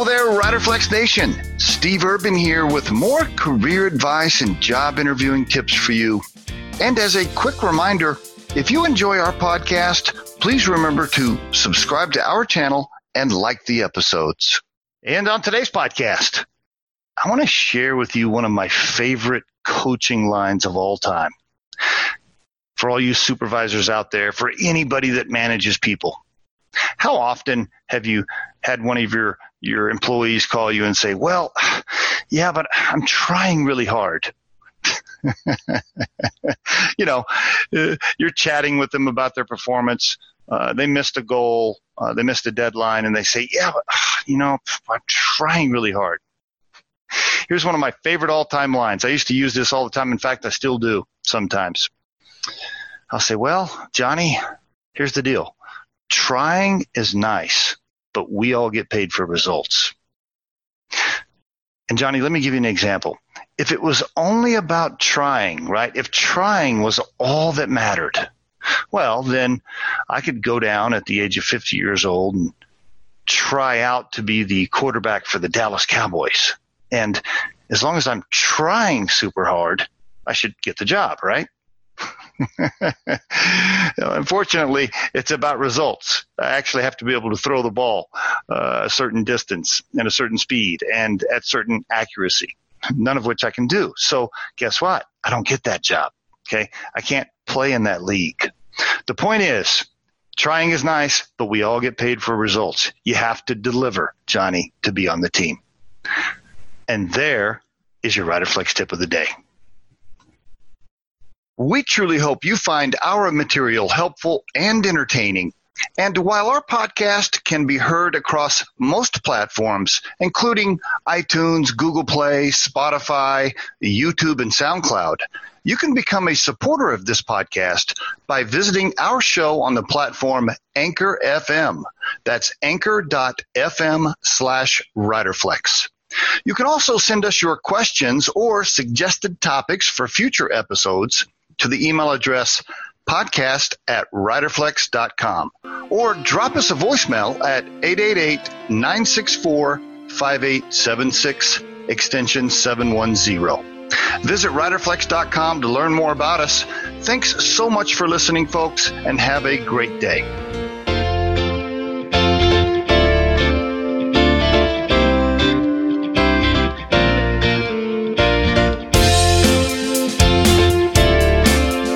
Hello there, Riderflex Nation. Steve Urban here with more career advice and job interviewing tips for you. And as a quick reminder, if you enjoy our podcast, please remember to subscribe to our channel and like the episodes. And on today's podcast, I want to share with you one of my favorite coaching lines of all time. For all you supervisors out there, for anybody that manages people, how often have you had one of your your employees call you and say, "Well, yeah, but I'm trying really hard." you know, uh, you're chatting with them about their performance. Uh, they missed a goal, uh, they missed a deadline, and they say, "Yeah, but you know, I'm trying really hard." Here's one of my favorite all-time lines. I used to use this all the time. In fact, I still do sometimes. I'll say, "Well, Johnny, here's the deal. Trying is nice, but we all get paid for results. And Johnny, let me give you an example. If it was only about trying, right? If trying was all that mattered, well, then I could go down at the age of 50 years old and try out to be the quarterback for the Dallas Cowboys. And as long as I'm trying super hard, I should get the job, right? Unfortunately, it's about results. I actually have to be able to throw the ball uh, a certain distance and a certain speed and at certain accuracy, none of which I can do. So guess what? I don't get that job. Okay. I can't play in that league. The point is, trying is nice, but we all get paid for results. You have to deliver, Johnny, to be on the team. And there is your Riderflex tip of the day. We truly hope you find our material helpful and entertaining. And while our podcast can be heard across most platforms, including iTunes, Google Play, Spotify, YouTube, and SoundCloud, you can become a supporter of this podcast by visiting our show on the platform Anchor FM. That's anchor.fm slash riderflex. You can also send us your questions or suggested topics for future episodes to the email address podcast at riderflex.com or drop us a voicemail at 888-964-5876 extension 710. Visit riderflex.com to learn more about us. Thanks so much for listening, folks, and have a great day.